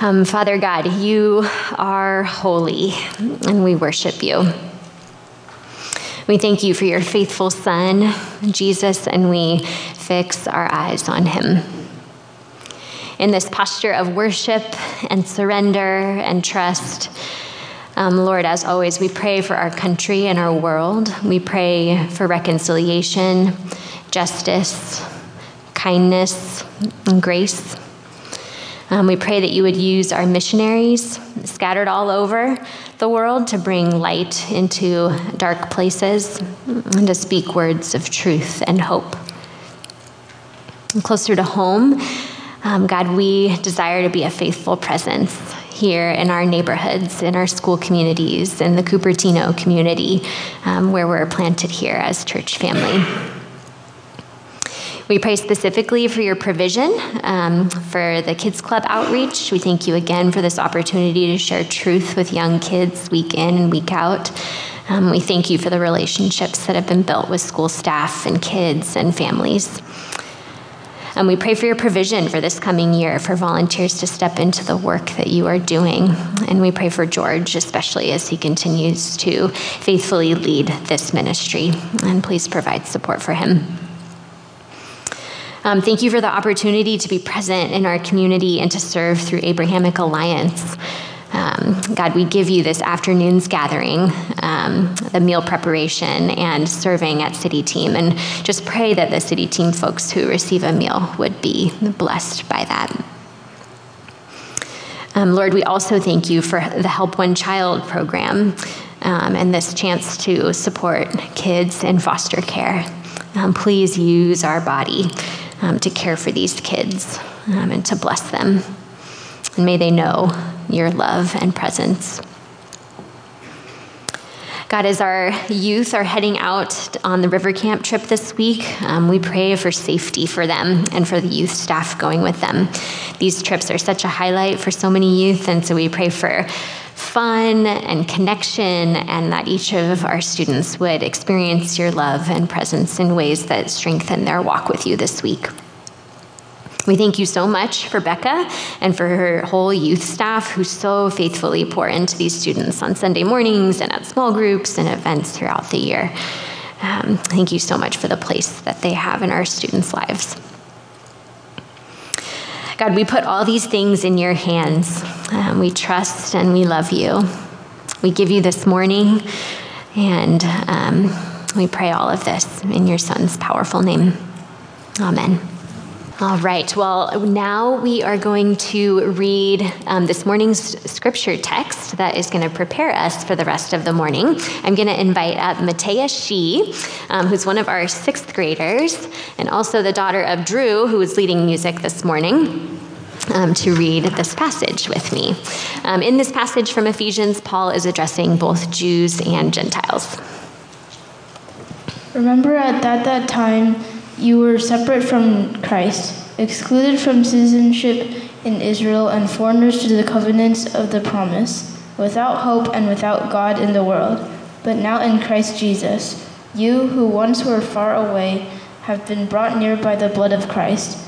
Um, Father God, you are holy, and we worship you. We thank you for your faithful Son, Jesus, and we fix our eyes on him. In this posture of worship and surrender and trust, um, Lord, as always, we pray for our country and our world. We pray for reconciliation, justice, kindness, and grace. Um, we pray that you would use our missionaries scattered all over the world to bring light into dark places and to speak words of truth and hope. And closer to home, um, God, we desire to be a faithful presence here in our neighborhoods, in our school communities, in the Cupertino community, um, where we're planted here as church family. We pray specifically for your provision um, for the Kids Club outreach. We thank you again for this opportunity to share truth with young kids week in and week out. Um, we thank you for the relationships that have been built with school staff and kids and families. And we pray for your provision for this coming year for volunteers to step into the work that you are doing. And we pray for George, especially as he continues to faithfully lead this ministry. And please provide support for him. Um, thank you for the opportunity to be present in our community and to serve through Abrahamic Alliance. Um, God, we give you this afternoon's gathering, um, the meal preparation, and serving at City Team. And just pray that the City Team folks who receive a meal would be blessed by that. Um, Lord, we also thank you for the Help One Child program um, and this chance to support kids in foster care. Um, please use our body um, to care for these kids um, and to bless them. And may they know your love and presence. God, as our youth are heading out on the river camp trip this week, um, we pray for safety for them and for the youth staff going with them. These trips are such a highlight for so many youth, and so we pray for fun and connection, and that each of our students would experience your love and presence in ways that strengthen their walk with you this week. We thank you so much for Becca and for her whole youth staff who so faithfully pour into these students on Sunday mornings and at small groups and events throughout the year. Um, thank you so much for the place that they have in our students' lives. God, we put all these things in your hands. Um, we trust and we love you. We give you this morning, and um, we pray all of this in your Son's powerful name. Amen. All right, well, now we are going to read um, this morning's scripture text that is going to prepare us for the rest of the morning. I'm going to invite up Matea Shi, um, who's one of our sixth graders, and also the daughter of Drew, who is leading music this morning. Um, to read this passage with me. Um, in this passage from Ephesians, Paul is addressing both Jews and Gentiles. Remember at that, that time, you were separate from Christ, excluded from citizenship in Israel, and foreigners to the covenants of the promise, without hope and without God in the world. But now in Christ Jesus, you who once were far away have been brought near by the blood of Christ.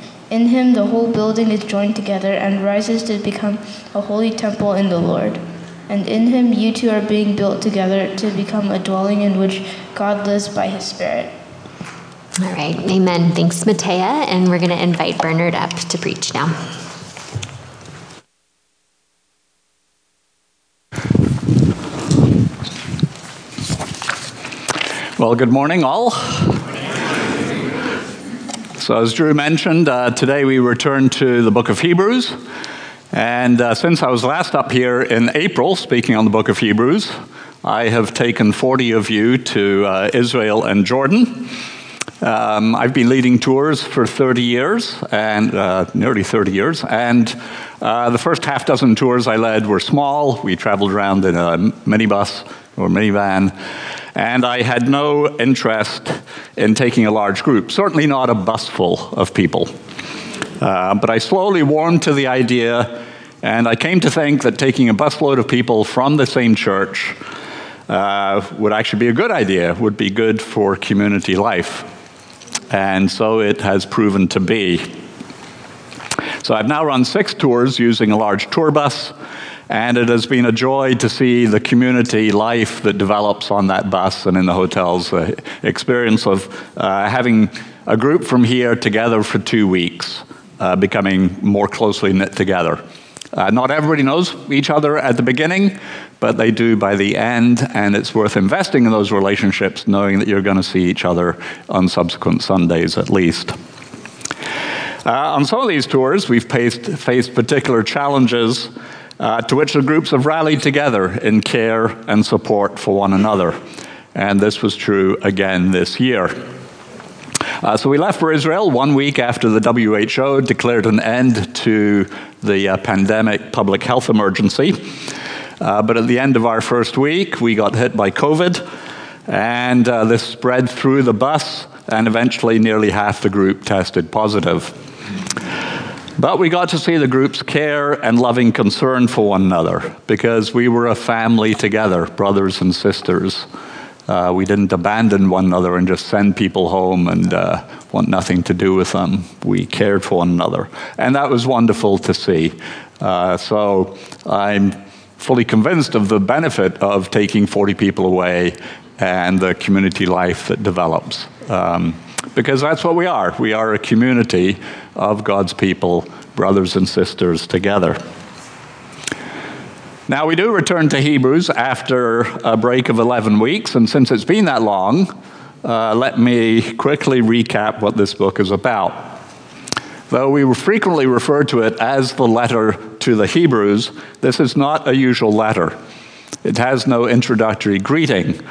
In him, the whole building is joined together and rises to become a holy temple in the Lord. And in him you two are being built together to become a dwelling in which God lives by his Spirit. All right, amen. Thanks, Matea. And we're going to invite Bernard up to preach now. Well, good morning, all. So, as Drew mentioned, uh, today we return to the book of Hebrews. And uh, since I was last up here in April speaking on the book of Hebrews, I have taken 40 of you to uh, Israel and Jordan. Um, I've been leading tours for 30 years, and uh, nearly 30 years. And uh, the first half dozen tours I led were small. We traveled around in a minibus or minivan. And I had no interest in taking a large group, certainly not a bus full of people. Uh, but I slowly warmed to the idea, and I came to think that taking a busload of people from the same church uh, would actually be a good idea, would be good for community life. And so it has proven to be. So I've now run six tours using a large tour bus. And it has been a joy to see the community life that develops on that bus and in the hotels. The experience of uh, having a group from here together for two weeks, uh, becoming more closely knit together. Uh, not everybody knows each other at the beginning, but they do by the end, and it's worth investing in those relationships knowing that you're going to see each other on subsequent Sundays at least. Uh, on some of these tours, we've faced, faced particular challenges uh, to which the groups have rallied together in care and support for one another. And this was true again this year. Uh, so we left for Israel one week after the WHO declared an end to the uh, pandemic public health emergency. Uh, but at the end of our first week, we got hit by COVID, and uh, this spread through the bus, and eventually nearly half the group tested positive. But we got to see the group's care and loving concern for one another because we were a family together, brothers and sisters. Uh, we didn't abandon one another and just send people home and uh, want nothing to do with them. We cared for one another. And that was wonderful to see. Uh, so I'm fully convinced of the benefit of taking 40 people away and the community life that develops. Um, because that's what we are. We are a community of God's people, brothers and sisters together. Now, we do return to Hebrews after a break of 11 weeks, and since it's been that long, uh, let me quickly recap what this book is about. Though we frequently refer to it as the letter to the Hebrews, this is not a usual letter. It has no introductory greeting.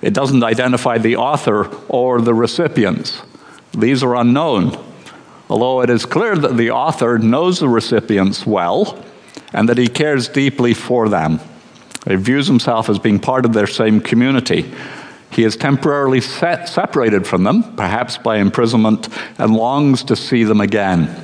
It doesn't identify the author or the recipients. These are unknown, although it is clear that the author knows the recipients well and that he cares deeply for them. He views himself as being part of their same community. He is temporarily set, separated from them, perhaps by imprisonment, and longs to see them again.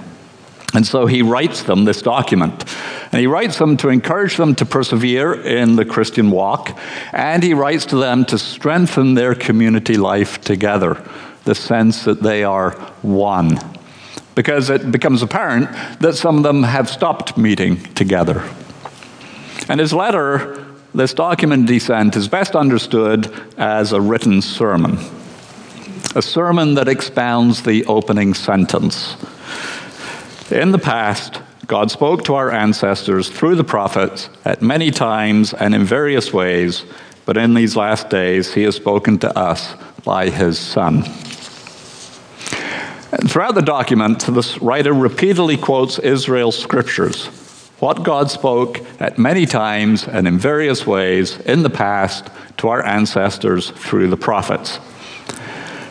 And so he writes them this document. And he writes them to encourage them to persevere in the Christian walk. And he writes to them to strengthen their community life together, the sense that they are one. Because it becomes apparent that some of them have stopped meeting together. And his letter, this document he sent, is best understood as a written sermon. A sermon that expounds the opening sentence. In the past, God spoke to our ancestors through the prophets at many times and in various ways, but in these last days, He has spoken to us by His Son. And throughout the document, this writer repeatedly quotes Israel's scriptures, what God spoke at many times and in various ways in the past to our ancestors through the prophets.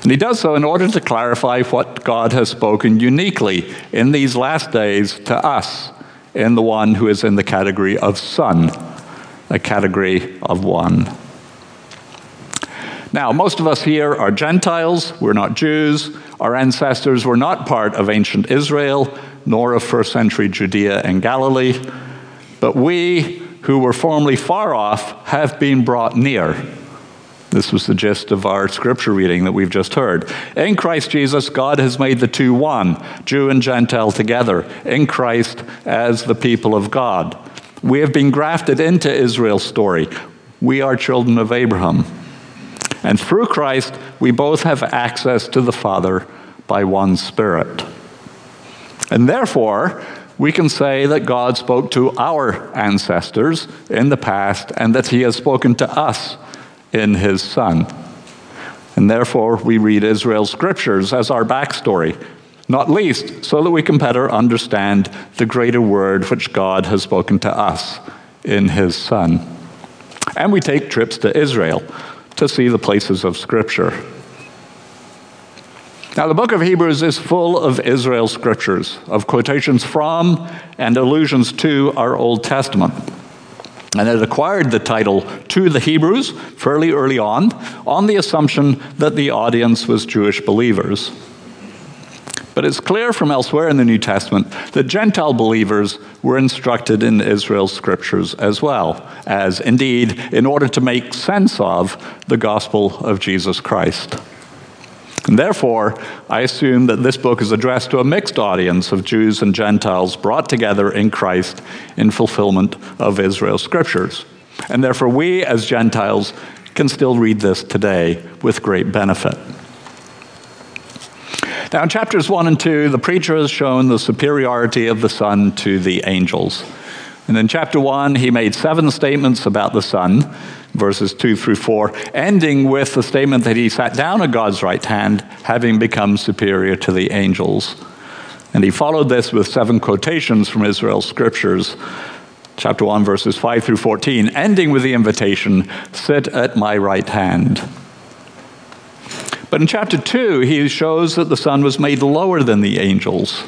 And he does so in order to clarify what God has spoken uniquely in these last days to us, in the one who is in the category of son, a category of one. Now, most of us here are Gentiles, we're not Jews. Our ancestors were not part of ancient Israel, nor of first century Judea and Galilee. But we, who were formerly far off, have been brought near this was the gist of our scripture reading that we've just heard. In Christ Jesus, God has made the two one, Jew and Gentile together, in Christ as the people of God. We have been grafted into Israel's story. We are children of Abraham. And through Christ, we both have access to the Father by one Spirit. And therefore, we can say that God spoke to our ancestors in the past and that He has spoken to us in his Son. And therefore, we read Israel's scriptures as our backstory, not least so that we can better understand the greater word which God has spoken to us in his Son. And we take trips to Israel to see the places of Scripture. Now, the book of Hebrews is full of Israel scriptures, of quotations from and allusions to our Old Testament. And it acquired the title to the Hebrews fairly early on, on the assumption that the audience was Jewish believers. But it's clear from elsewhere in the New Testament that Gentile believers were instructed in Israel's scriptures as well, as indeed, in order to make sense of the gospel of Jesus Christ. And therefore, I assume that this book is addressed to a mixed audience of Jews and Gentiles brought together in Christ in fulfillment of Israel's scriptures. And therefore, we as Gentiles can still read this today with great benefit. Now, in chapters 1 and 2, the preacher has shown the superiority of the Son to the angels. And in chapter 1, he made seven statements about the Son verses 2 through 4, ending with the statement that he sat down at God's right hand, having become superior to the angels. And he followed this with seven quotations from Israel's scriptures, chapter 1, verses 5 through 14, ending with the invitation Sit at my right hand. But in chapter 2, he shows that the Son was made lower than the angels.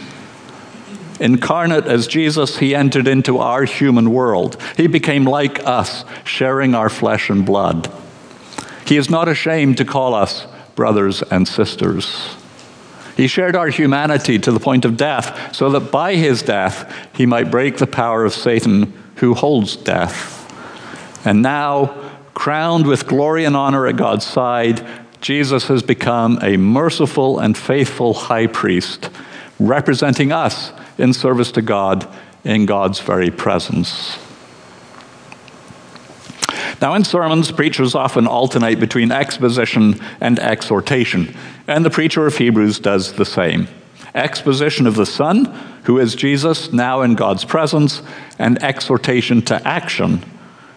Incarnate as Jesus, he entered into our human world. He became like us, sharing our flesh and blood. He is not ashamed to call us brothers and sisters. He shared our humanity to the point of death, so that by his death he might break the power of Satan who holds death. And now, crowned with glory and honor at God's side, Jesus has become a merciful and faithful high priest, representing us in service to God in God's very presence. Now, in sermons, preachers often alternate between exposition and exhortation, and the preacher of Hebrews does the same. Exposition of the Son, who is Jesus, now in God's presence, and exhortation to action.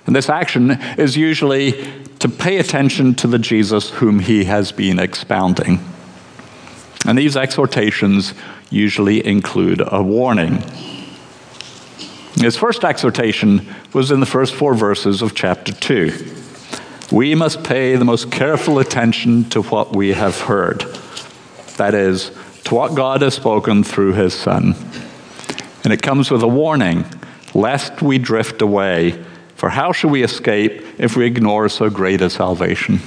And this action is usually to pay attention to the Jesus whom he has been expounding. And these exhortations usually include a warning. His first exhortation was in the first four verses of chapter 2. We must pay the most careful attention to what we have heard. That is, to what God has spoken through his Son. And it comes with a warning lest we drift away. For how shall we escape if we ignore so great a salvation?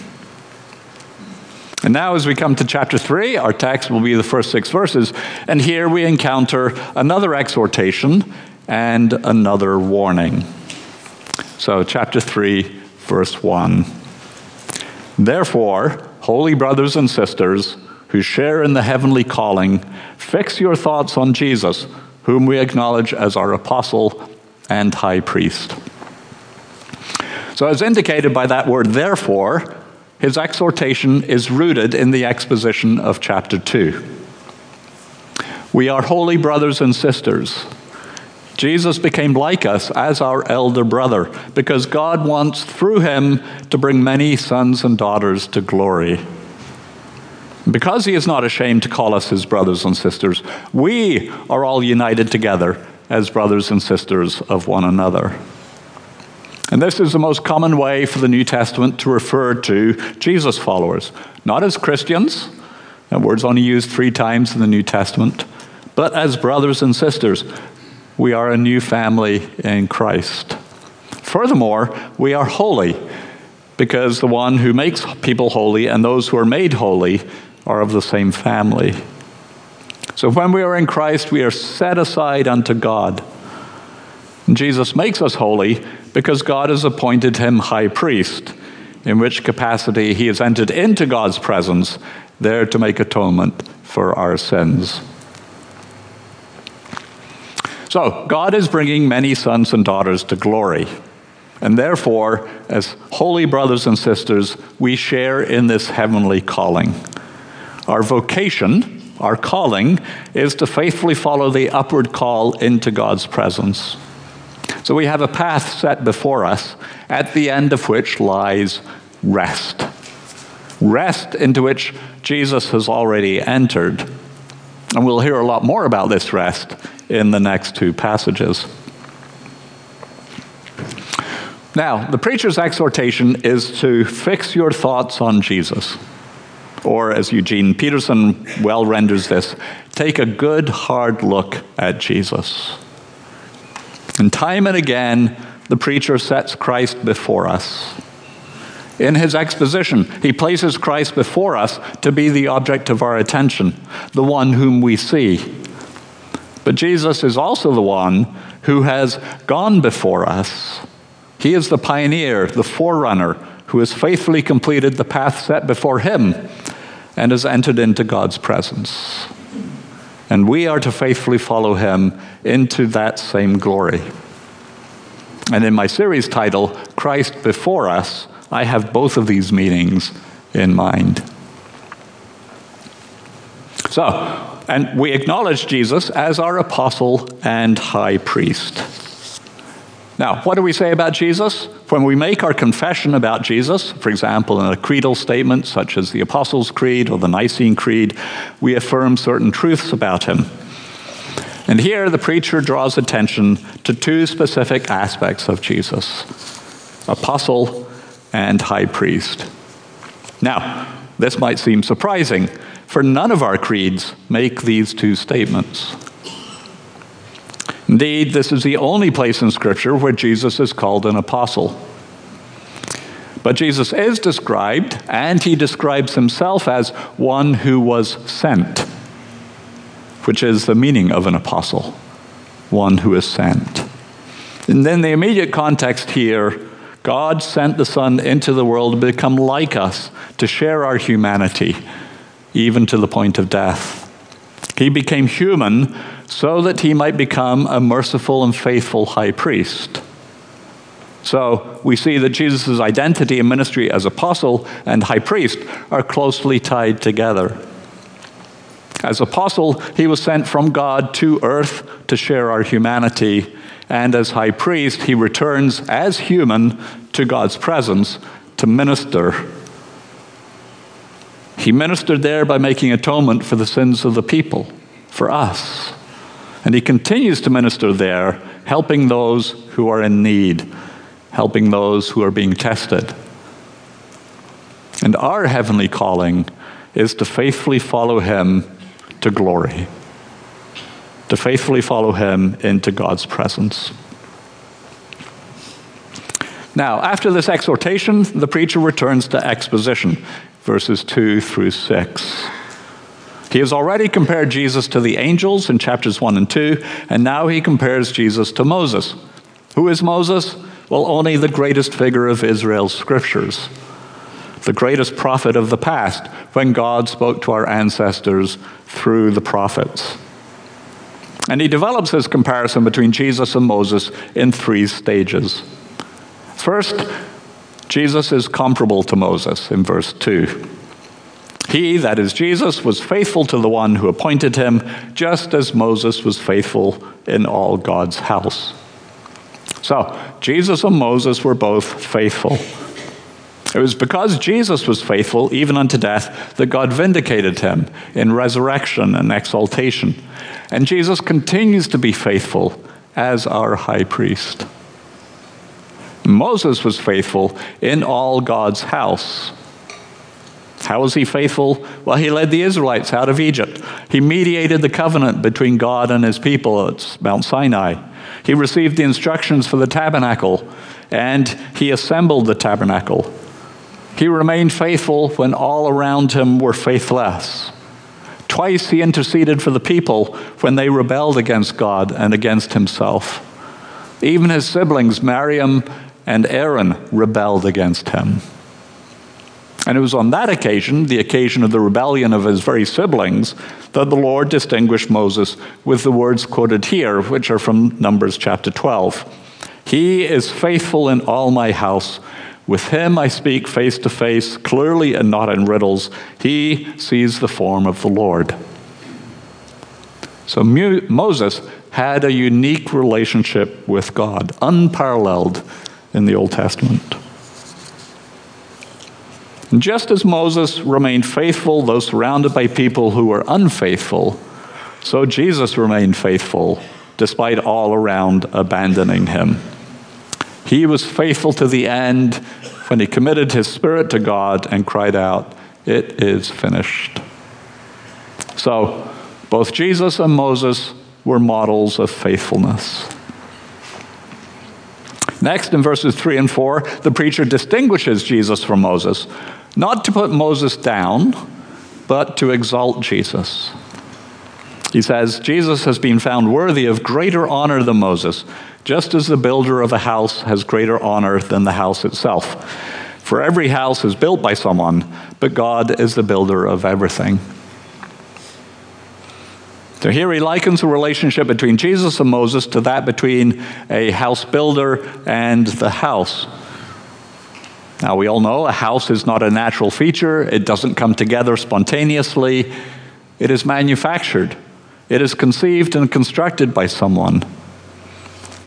And now, as we come to chapter 3, our text will be the first six verses. And here we encounter another exhortation and another warning. So, chapter 3, verse 1. Therefore, holy brothers and sisters who share in the heavenly calling, fix your thoughts on Jesus, whom we acknowledge as our apostle and high priest. So, as indicated by that word, therefore, his exhortation is rooted in the exposition of chapter 2. We are holy brothers and sisters. Jesus became like us as our elder brother because God wants through him to bring many sons and daughters to glory. Because he is not ashamed to call us his brothers and sisters, we are all united together as brothers and sisters of one another. And this is the most common way for the New Testament to refer to Jesus followers, not as Christians, that word's only used three times in the New Testament, but as brothers and sisters. We are a new family in Christ. Furthermore, we are holy because the one who makes people holy and those who are made holy are of the same family. So when we are in Christ, we are set aside unto God. And Jesus makes us holy because God has appointed him high priest, in which capacity he has entered into God's presence, there to make atonement for our sins. So, God is bringing many sons and daughters to glory. And therefore, as holy brothers and sisters, we share in this heavenly calling. Our vocation, our calling, is to faithfully follow the upward call into God's presence. So we have a path set before us, at the end of which lies rest. rest into which Jesus has already entered. And we'll hear a lot more about this rest in the next two passages. Now, the preacher's exhortation is to fix your thoughts on Jesus. Or, as Eugene Peterson well renders this, take a good hard look at Jesus. And time and again, the preacher sets Christ before us. In his exposition, he places Christ before us to be the object of our attention, the one whom we see. But Jesus is also the one who has gone before us. He is the pioneer, the forerunner, who has faithfully completed the path set before him and has entered into God's presence. And we are to faithfully follow him into that same glory. And in my series title, Christ Before Us, I have both of these meanings in mind. So, and we acknowledge Jesus as our apostle and high priest. Now, what do we say about Jesus? When we make our confession about Jesus, for example, in a creedal statement such as the Apostles' Creed or the Nicene Creed, we affirm certain truths about him. And here the preacher draws attention to two specific aspects of Jesus apostle and high priest. Now, this might seem surprising, for none of our creeds make these two statements. Indeed, this is the only place in Scripture where Jesus is called an apostle. But Jesus is described, and he describes himself as one who was sent, which is the meaning of an apostle one who is sent. And then the immediate context here God sent the Son into the world to become like us, to share our humanity, even to the point of death. He became human so that he might become a merciful and faithful high priest. So we see that Jesus' identity and ministry as apostle and high priest are closely tied together. As apostle, he was sent from God to earth to share our humanity and as high priest, he returns as human to God's presence to minister. He ministered there by making atonement for the sins of the people, for us. And he continues to minister there, helping those who are in need, helping those who are being tested. And our heavenly calling is to faithfully follow him to glory to faithfully follow him into God's presence. Now, after this exhortation, the preacher returns to exposition, verses 2 through 6. He has already compared Jesus to the angels in chapters 1 and 2, and now he compares Jesus to Moses. Who is Moses? Well, only the greatest figure of Israel's scriptures, the greatest prophet of the past, when God spoke to our ancestors through the prophets. And he develops his comparison between Jesus and Moses in three stages. First, Jesus is comparable to Moses in verse 2. He, that is Jesus, was faithful to the one who appointed him, just as Moses was faithful in all God's house. So, Jesus and Moses were both faithful. It was because Jesus was faithful even unto death that God vindicated him in resurrection and exaltation. And Jesus continues to be faithful as our high priest. Moses was faithful in all God's house. How was he faithful? Well, he led the Israelites out of Egypt. He mediated the covenant between God and his people at Mount Sinai. He received the instructions for the tabernacle, and he assembled the tabernacle. He remained faithful when all around him were faithless. Twice he interceded for the people when they rebelled against God and against himself. Even his siblings, Miriam and Aaron, rebelled against him. And it was on that occasion, the occasion of the rebellion of his very siblings, that the Lord distinguished Moses with the words quoted here, which are from Numbers chapter 12. He is faithful in all my house with him I speak face to face, clearly and not in riddles. He sees the form of the Lord. So Moses had a unique relationship with God, unparalleled in the Old Testament. And just as Moses remained faithful, though surrounded by people who were unfaithful, so Jesus remained faithful despite all around abandoning him. He was faithful to the end when he committed his spirit to God and cried out, It is finished. So, both Jesus and Moses were models of faithfulness. Next, in verses 3 and 4, the preacher distinguishes Jesus from Moses, not to put Moses down, but to exalt Jesus. He says, Jesus has been found worthy of greater honor than Moses, just as the builder of a house has greater honor than the house itself. For every house is built by someone, but God is the builder of everything. So here he likens the relationship between Jesus and Moses to that between a house builder and the house. Now, we all know a house is not a natural feature, it doesn't come together spontaneously, it is manufactured, it is conceived and constructed by someone.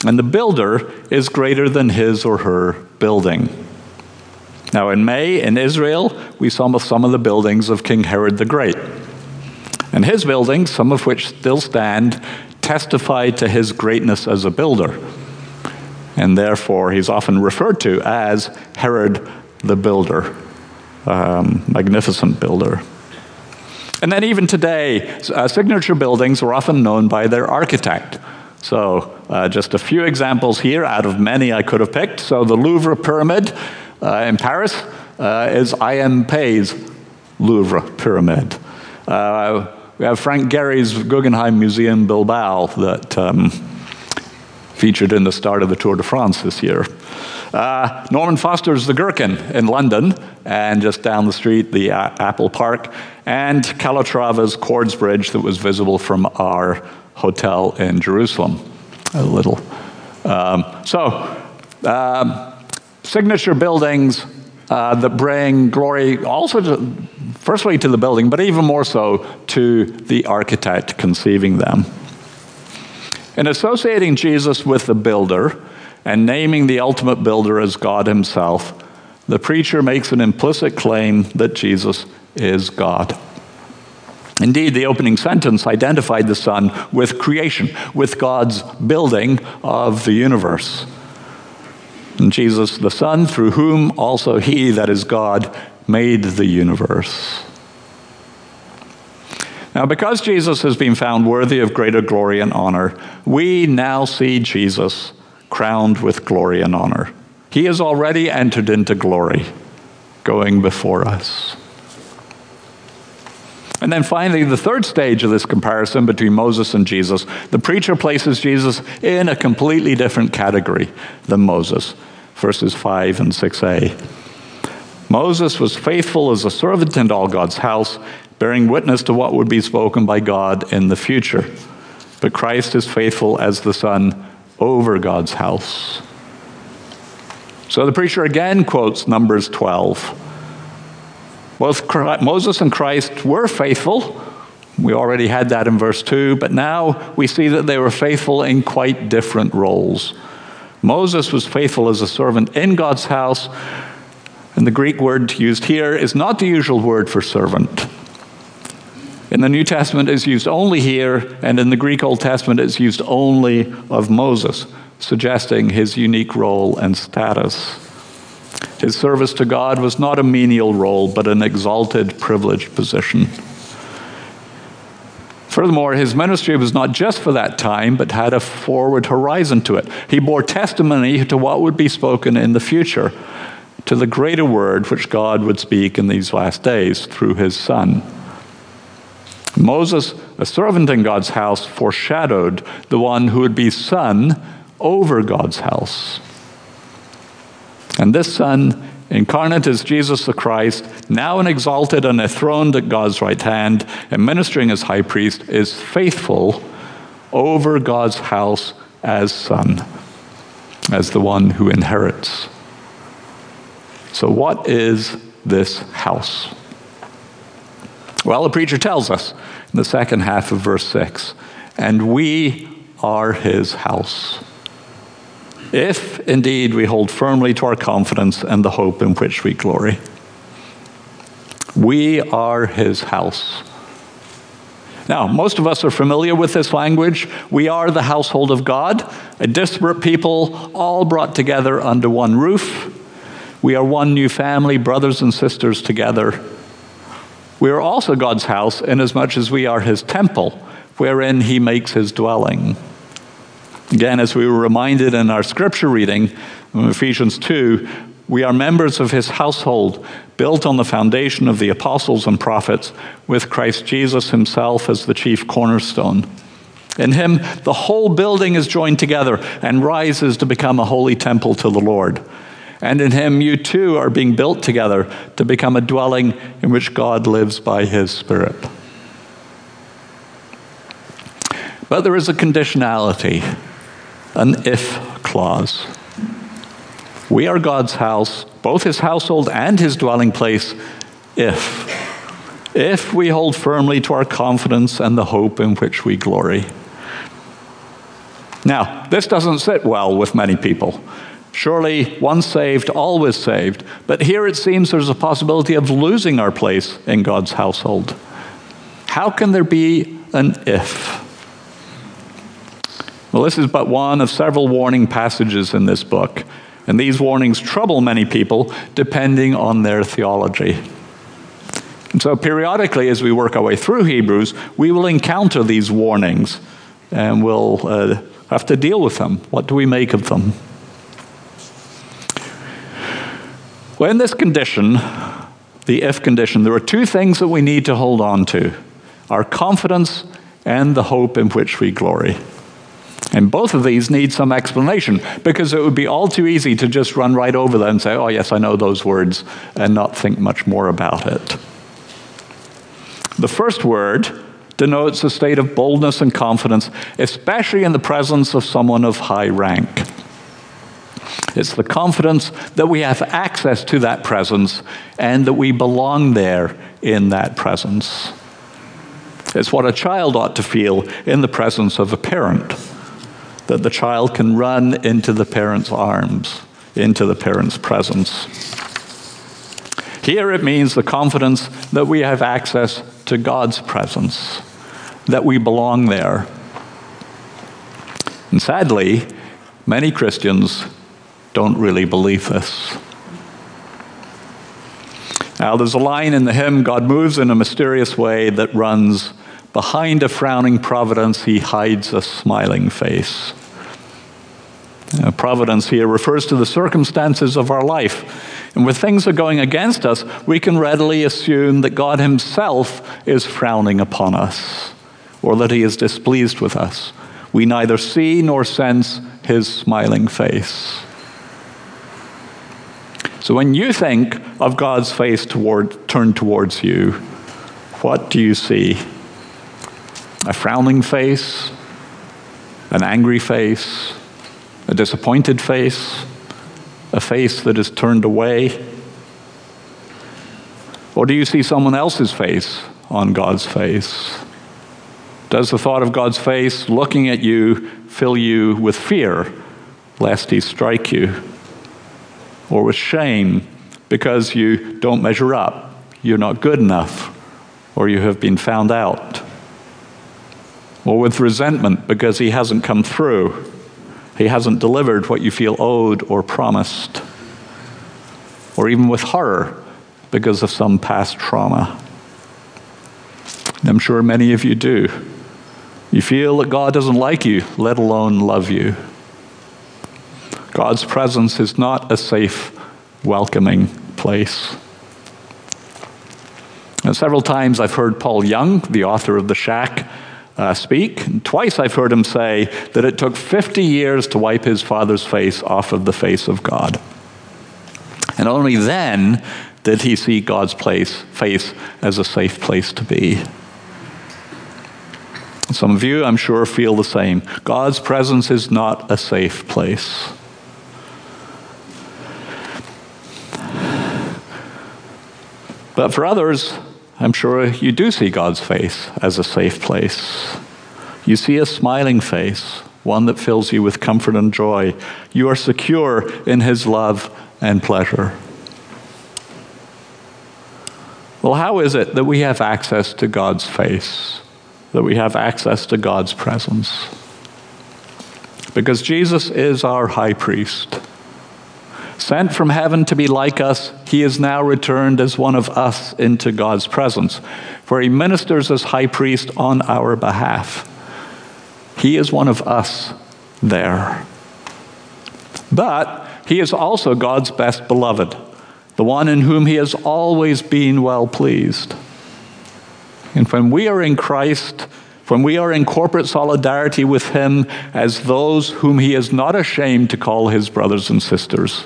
And the builder is greater than his or her building. Now, in May in Israel, we saw some of the buildings of King Herod the Great. And his buildings, some of which still stand, testify to his greatness as a builder. And therefore, he's often referred to as Herod the Builder, um, magnificent builder. And then, even today, uh, signature buildings are often known by their architect. So, uh, just a few examples here out of many I could have picked. So, the Louvre Pyramid uh, in Paris uh, is I.M. Pei's Louvre Pyramid. Uh, we have Frank Gehry's Guggenheim Museum Bilbao that um, featured in the start of the Tour de France this year. Uh, Norman Foster's The Gherkin in London, and just down the street, the uh, Apple Park, and Calatrava's Chords Bridge that was visible from our hotel in Jerusalem. A little. Um, so, um, signature buildings uh, that bring glory also to, firstly to the building, but even more so to the architect conceiving them. In associating Jesus with the builder and naming the ultimate builder as God Himself, the preacher makes an implicit claim that Jesus is God. Indeed, the opening sentence identified the Son with creation, with God's building of the universe. And Jesus, the Son, through whom also He, that is God, made the universe. Now, because Jesus has been found worthy of greater glory and honor, we now see Jesus crowned with glory and honor. He has already entered into glory, going before us. And then finally, the third stage of this comparison between Moses and Jesus, the preacher places Jesus in a completely different category than Moses, verses 5 and 6a. Moses was faithful as a servant in all God's house, bearing witness to what would be spoken by God in the future. But Christ is faithful as the Son over God's house. So the preacher again quotes Numbers 12. Both Moses and Christ were faithful. We already had that in verse 2, but now we see that they were faithful in quite different roles. Moses was faithful as a servant in God's house, and the Greek word used here is not the usual word for servant. In the New Testament, it's used only here, and in the Greek Old Testament, it's used only of Moses, suggesting his unique role and status. His service to God was not a menial role, but an exalted, privileged position. Furthermore, his ministry was not just for that time, but had a forward horizon to it. He bore testimony to what would be spoken in the future, to the greater word which God would speak in these last days through his Son. Moses, a servant in God's house, foreshadowed the one who would be son over God's house. And this Son, incarnate as Jesus the Christ, now an exalted and enthroned at God's right hand, and ministering as high priest, is faithful over God's house as Son, as the one who inherits. So, what is this house? Well, the preacher tells us in the second half of verse 6 and we are his house if indeed we hold firmly to our confidence and the hope in which we glory. We are his house. Now, most of us are familiar with this language. We are the household of God, a disparate people, all brought together under one roof. We are one new family, brothers and sisters together. We are also God's house inasmuch as we are his temple, wherein he makes his dwelling. Again, as we were reminded in our scripture reading Ephesians 2, we are members of his household, built on the foundation of the apostles and prophets, with Christ Jesus himself as the chief cornerstone. In him, the whole building is joined together and rises to become a holy temple to the Lord. And in him, you too are being built together to become a dwelling in which God lives by his Spirit. But there is a conditionality, an if clause. We are God's house, both his household and his dwelling place, if. If we hold firmly to our confidence and the hope in which we glory. Now, this doesn't sit well with many people. Surely, once saved, always saved. But here it seems there's a possibility of losing our place in God's household. How can there be an if? Well, this is but one of several warning passages in this book. And these warnings trouble many people depending on their theology. And so, periodically, as we work our way through Hebrews, we will encounter these warnings and we'll uh, have to deal with them. What do we make of them? Well, in this condition, the if condition, there are two things that we need to hold on to our confidence and the hope in which we glory. And both of these need some explanation because it would be all too easy to just run right over them and say, oh, yes, I know those words, and not think much more about it. The first word denotes a state of boldness and confidence, especially in the presence of someone of high rank. It's the confidence that we have access to that presence and that we belong there in that presence. It's what a child ought to feel in the presence of a parent that the child can run into the parent's arms, into the parent's presence. Here it means the confidence that we have access to God's presence, that we belong there. And sadly, many Christians don't really believe this. Now, there's a line in the hymn God moves in a mysterious way that runs Behind a frowning providence, he hides a smiling face. Uh, providence here refers to the circumstances of our life. And when things are going against us, we can readily assume that God Himself is frowning upon us or that He is displeased with us. We neither see nor sense His smiling face. So when you think of God's face toward, turned towards you, what do you see? A frowning face, an angry face, a disappointed face, a face that is turned away? Or do you see someone else's face on God's face? Does the thought of God's face looking at you fill you with fear lest he strike you? Or with shame because you don't measure up, you're not good enough, or you have been found out? Or with resentment because he hasn't come through. He hasn't delivered what you feel owed or promised. Or even with horror because of some past trauma. I'm sure many of you do. You feel that God doesn't like you, let alone love you. God's presence is not a safe, welcoming place. And several times I've heard Paul Young, the author of The Shack, uh, speak. Twice I've heard him say that it took 50 years to wipe his father's face off of the face of God. And only then did he see God's place, face as a safe place to be. Some of you, I'm sure, feel the same. God's presence is not a safe place. But for others, I'm sure you do see God's face as a safe place. You see a smiling face, one that fills you with comfort and joy. You are secure in His love and pleasure. Well, how is it that we have access to God's face? That we have access to God's presence? Because Jesus is our high priest. Sent from heaven to be like us, he is now returned as one of us into God's presence, for he ministers as high priest on our behalf. He is one of us there. But he is also God's best beloved the one in whom he has always been well pleased. And when we are in Christ, when we are in corporate solidarity with him as those whom he is not ashamed to call his brothers and sisters,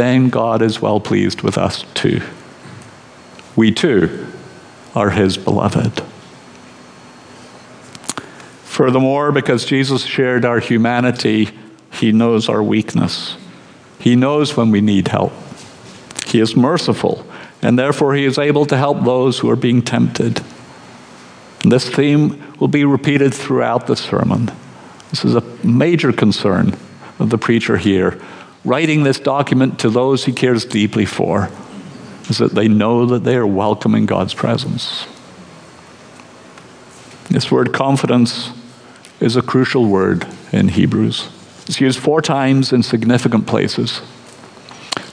then God is well pleased with us too. We too are his beloved. Furthermore, because Jesus shared our humanity, he knows our weakness. He knows when we need help. He is merciful, and therefore he is able to help those who are being tempted. This theme will be repeated throughout the sermon. This is a major concern of the preacher here, writing this document to those he cares deeply for, is that they know that they are welcome in God's presence. This word confidence is a crucial word in Hebrews. It's used four times in significant places.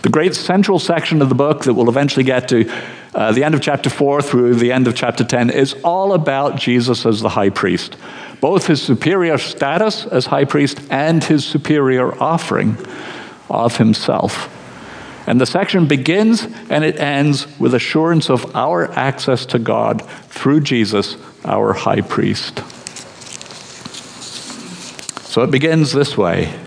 The great central section of the book that we'll eventually get to, uh, the end of chapter 4 through the end of chapter 10, is all about Jesus as the high priest. Both his superior status as high priest and his superior offering of himself. And the section begins and it ends with assurance of our access to God through Jesus, our high priest. So it begins this way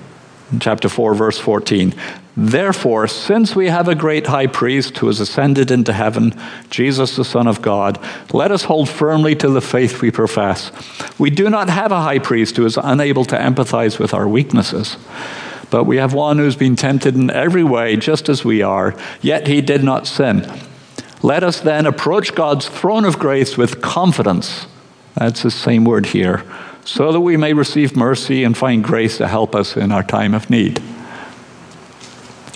chapter 4, verse 14. Therefore, since we have a great high priest who has ascended into heaven, Jesus, the Son of God, let us hold firmly to the faith we profess. We do not have a high priest who is unable to empathize with our weaknesses, but we have one who's been tempted in every way, just as we are, yet he did not sin. Let us then approach God's throne of grace with confidence. That's the same word here, so that we may receive mercy and find grace to help us in our time of need.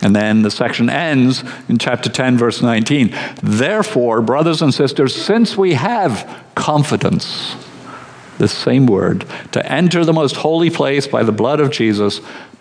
And then the section ends in chapter 10, verse 19. Therefore, brothers and sisters, since we have confidence, the same word, to enter the most holy place by the blood of Jesus,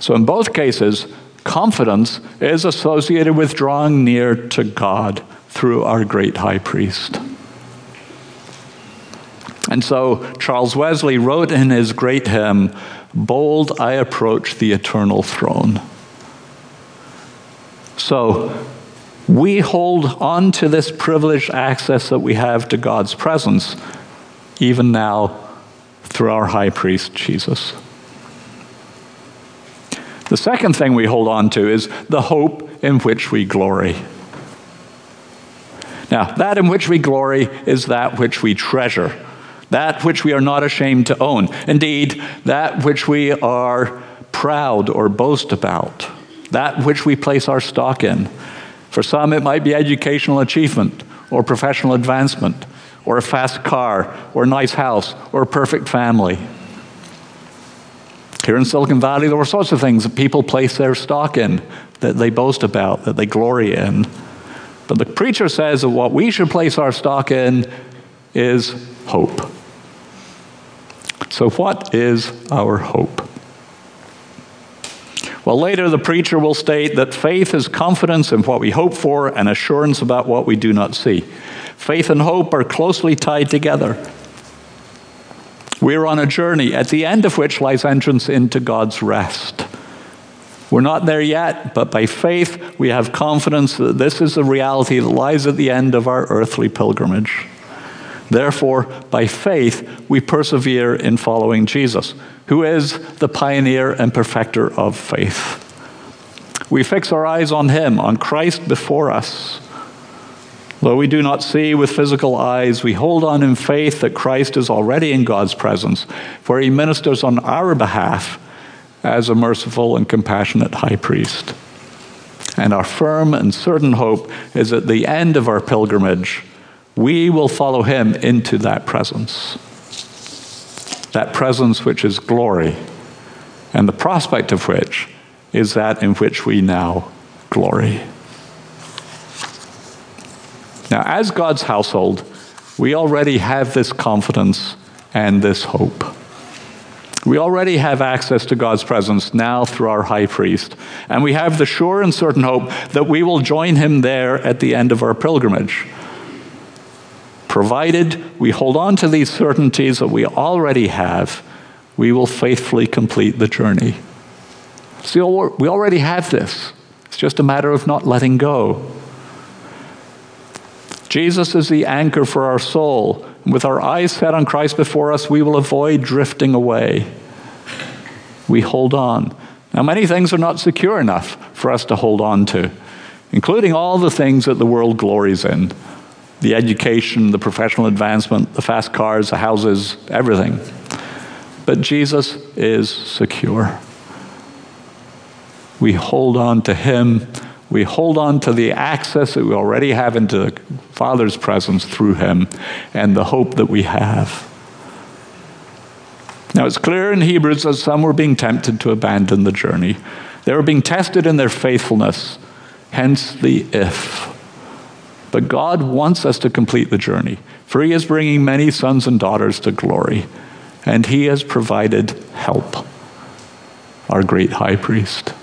So, in both cases, confidence is associated with drawing near to God through our great high priest. And so, Charles Wesley wrote in his great hymn, Bold I approach the eternal throne. So, we hold on to this privileged access that we have to God's presence, even now through our high priest, Jesus. The second thing we hold on to is the hope in which we glory. Now, that in which we glory is that which we treasure that which we are not ashamed to own. Indeed, that which we are proud or boast about, that which we place our stock in. For some, it might be educational achievement or professional advancement or a fast car or a nice house or a perfect family. Here in Silicon Valley, there were sorts of things that people place their stock in, that they boast about, that they glory in. But the preacher says that what we should place our stock in is hope. So, what is our hope? Well, later the preacher will state that faith is confidence in what we hope for and assurance about what we do not see. Faith and hope are closely tied together. We're on a journey at the end of which lies entrance into God's rest. We're not there yet, but by faith we have confidence that this is the reality that lies at the end of our earthly pilgrimage. Therefore, by faith, we persevere in following Jesus, who is the pioneer and perfecter of faith. We fix our eyes on Him, on Christ before us. Though we do not see with physical eyes, we hold on in faith that Christ is already in God's presence, for he ministers on our behalf as a merciful and compassionate high priest. And our firm and certain hope is at the end of our pilgrimage, we will follow him into that presence. That presence which is glory, and the prospect of which is that in which we now glory. Now, as God's household, we already have this confidence and this hope. We already have access to God's presence now through our high priest, and we have the sure and certain hope that we will join him there at the end of our pilgrimage. Provided we hold on to these certainties that we already have, we will faithfully complete the journey. See, we already have this. It's just a matter of not letting go. Jesus is the anchor for our soul. With our eyes set on Christ before us, we will avoid drifting away. We hold on. Now, many things are not secure enough for us to hold on to, including all the things that the world glories in the education, the professional advancement, the fast cars, the houses, everything. But Jesus is secure. We hold on to Him we hold on to the access that we already have into the Father's presence through Him and the hope that we have. Now, it's clear in Hebrews that some were being tempted to abandon the journey. They were being tested in their faithfulness, hence the if. But God wants us to complete the journey, for He is bringing many sons and daughters to glory, and He has provided help, our great high priest.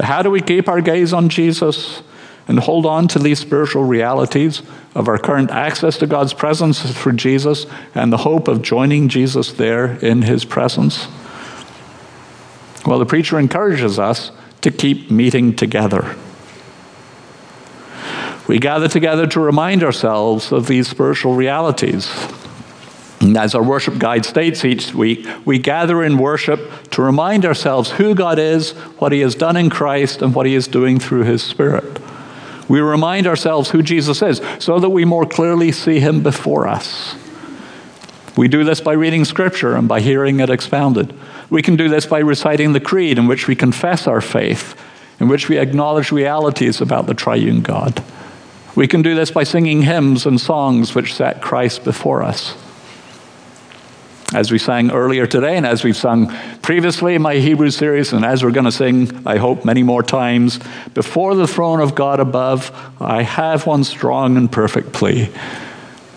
How do we keep our gaze on Jesus and hold on to these spiritual realities of our current access to God's presence through Jesus and the hope of joining Jesus there in his presence? Well, the preacher encourages us to keep meeting together. We gather together to remind ourselves of these spiritual realities. And as our worship guide states each week, we gather in worship to remind ourselves who God is, what He has done in Christ, and what He is doing through His Spirit. We remind ourselves who Jesus is so that we more clearly see Him before us. We do this by reading Scripture and by hearing it expounded. We can do this by reciting the Creed, in which we confess our faith, in which we acknowledge realities about the triune God. We can do this by singing hymns and songs which set Christ before us as we sang earlier today, and as we've sung previously in my Hebrew series, and as we're going to sing, I hope, many more times, before the throne of God above, I have one strong and perfect plea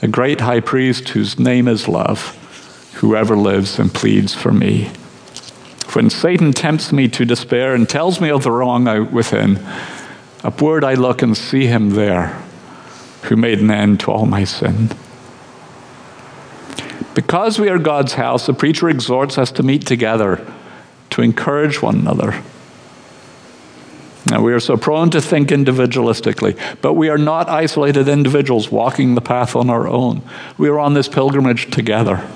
a great high priest whose name is love, whoever lives and pleads for me. When Satan tempts me to despair and tells me of the wrong within, upward I look and see him there, who made an end to all my sin. Because we are God's house, the preacher exhorts us to meet together, to encourage one another. Now, we are so prone to think individualistically, but we are not isolated individuals walking the path on our own. We are on this pilgrimage together.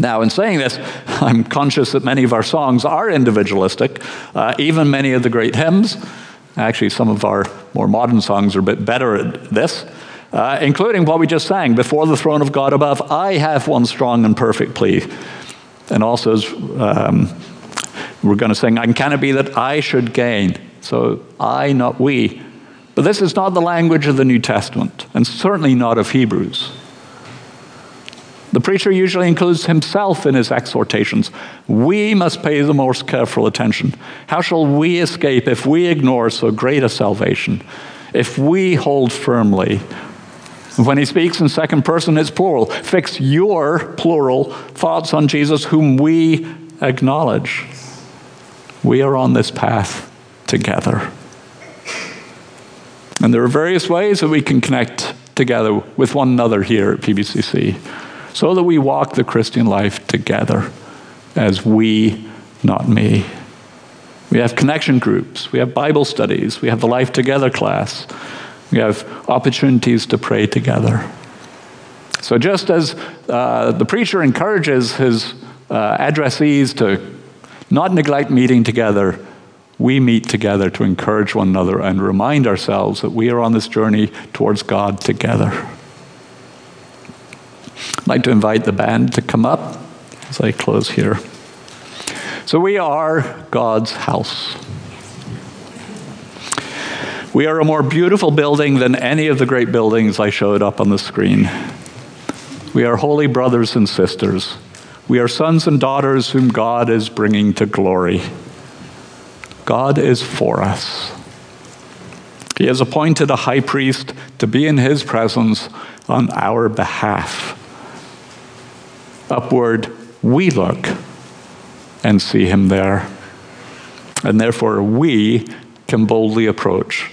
Now, in saying this, I'm conscious that many of our songs are individualistic, uh, even many of the great hymns. Actually, some of our more modern songs are a bit better at this uh, including what we just sang before the throne of God above, I have one strong and perfect plea. And also, um, we're going to sing, and can it be that I should gain? So, I, not we. But this is not the language of the New Testament, and certainly not of Hebrews. The preacher usually includes himself in his exhortations. We must pay the most careful attention. How shall we escape if we ignore so great a salvation? If we hold firmly when he speaks in second person, it's plural. Fix your, plural, thoughts on Jesus, whom we acknowledge. We are on this path together. And there are various ways that we can connect together with one another here at PBCC so that we walk the Christian life together as we, not me. We have connection groups, we have Bible studies, we have the Life Together class. We have opportunities to pray together. So, just as uh, the preacher encourages his uh, addressees to not neglect meeting together, we meet together to encourage one another and remind ourselves that we are on this journey towards God together. I'd like to invite the band to come up as I close here. So, we are God's house. We are a more beautiful building than any of the great buildings I showed up on the screen. We are holy brothers and sisters. We are sons and daughters whom God is bringing to glory. God is for us. He has appointed a high priest to be in his presence on our behalf. Upward we look and see him there. And therefore we can boldly approach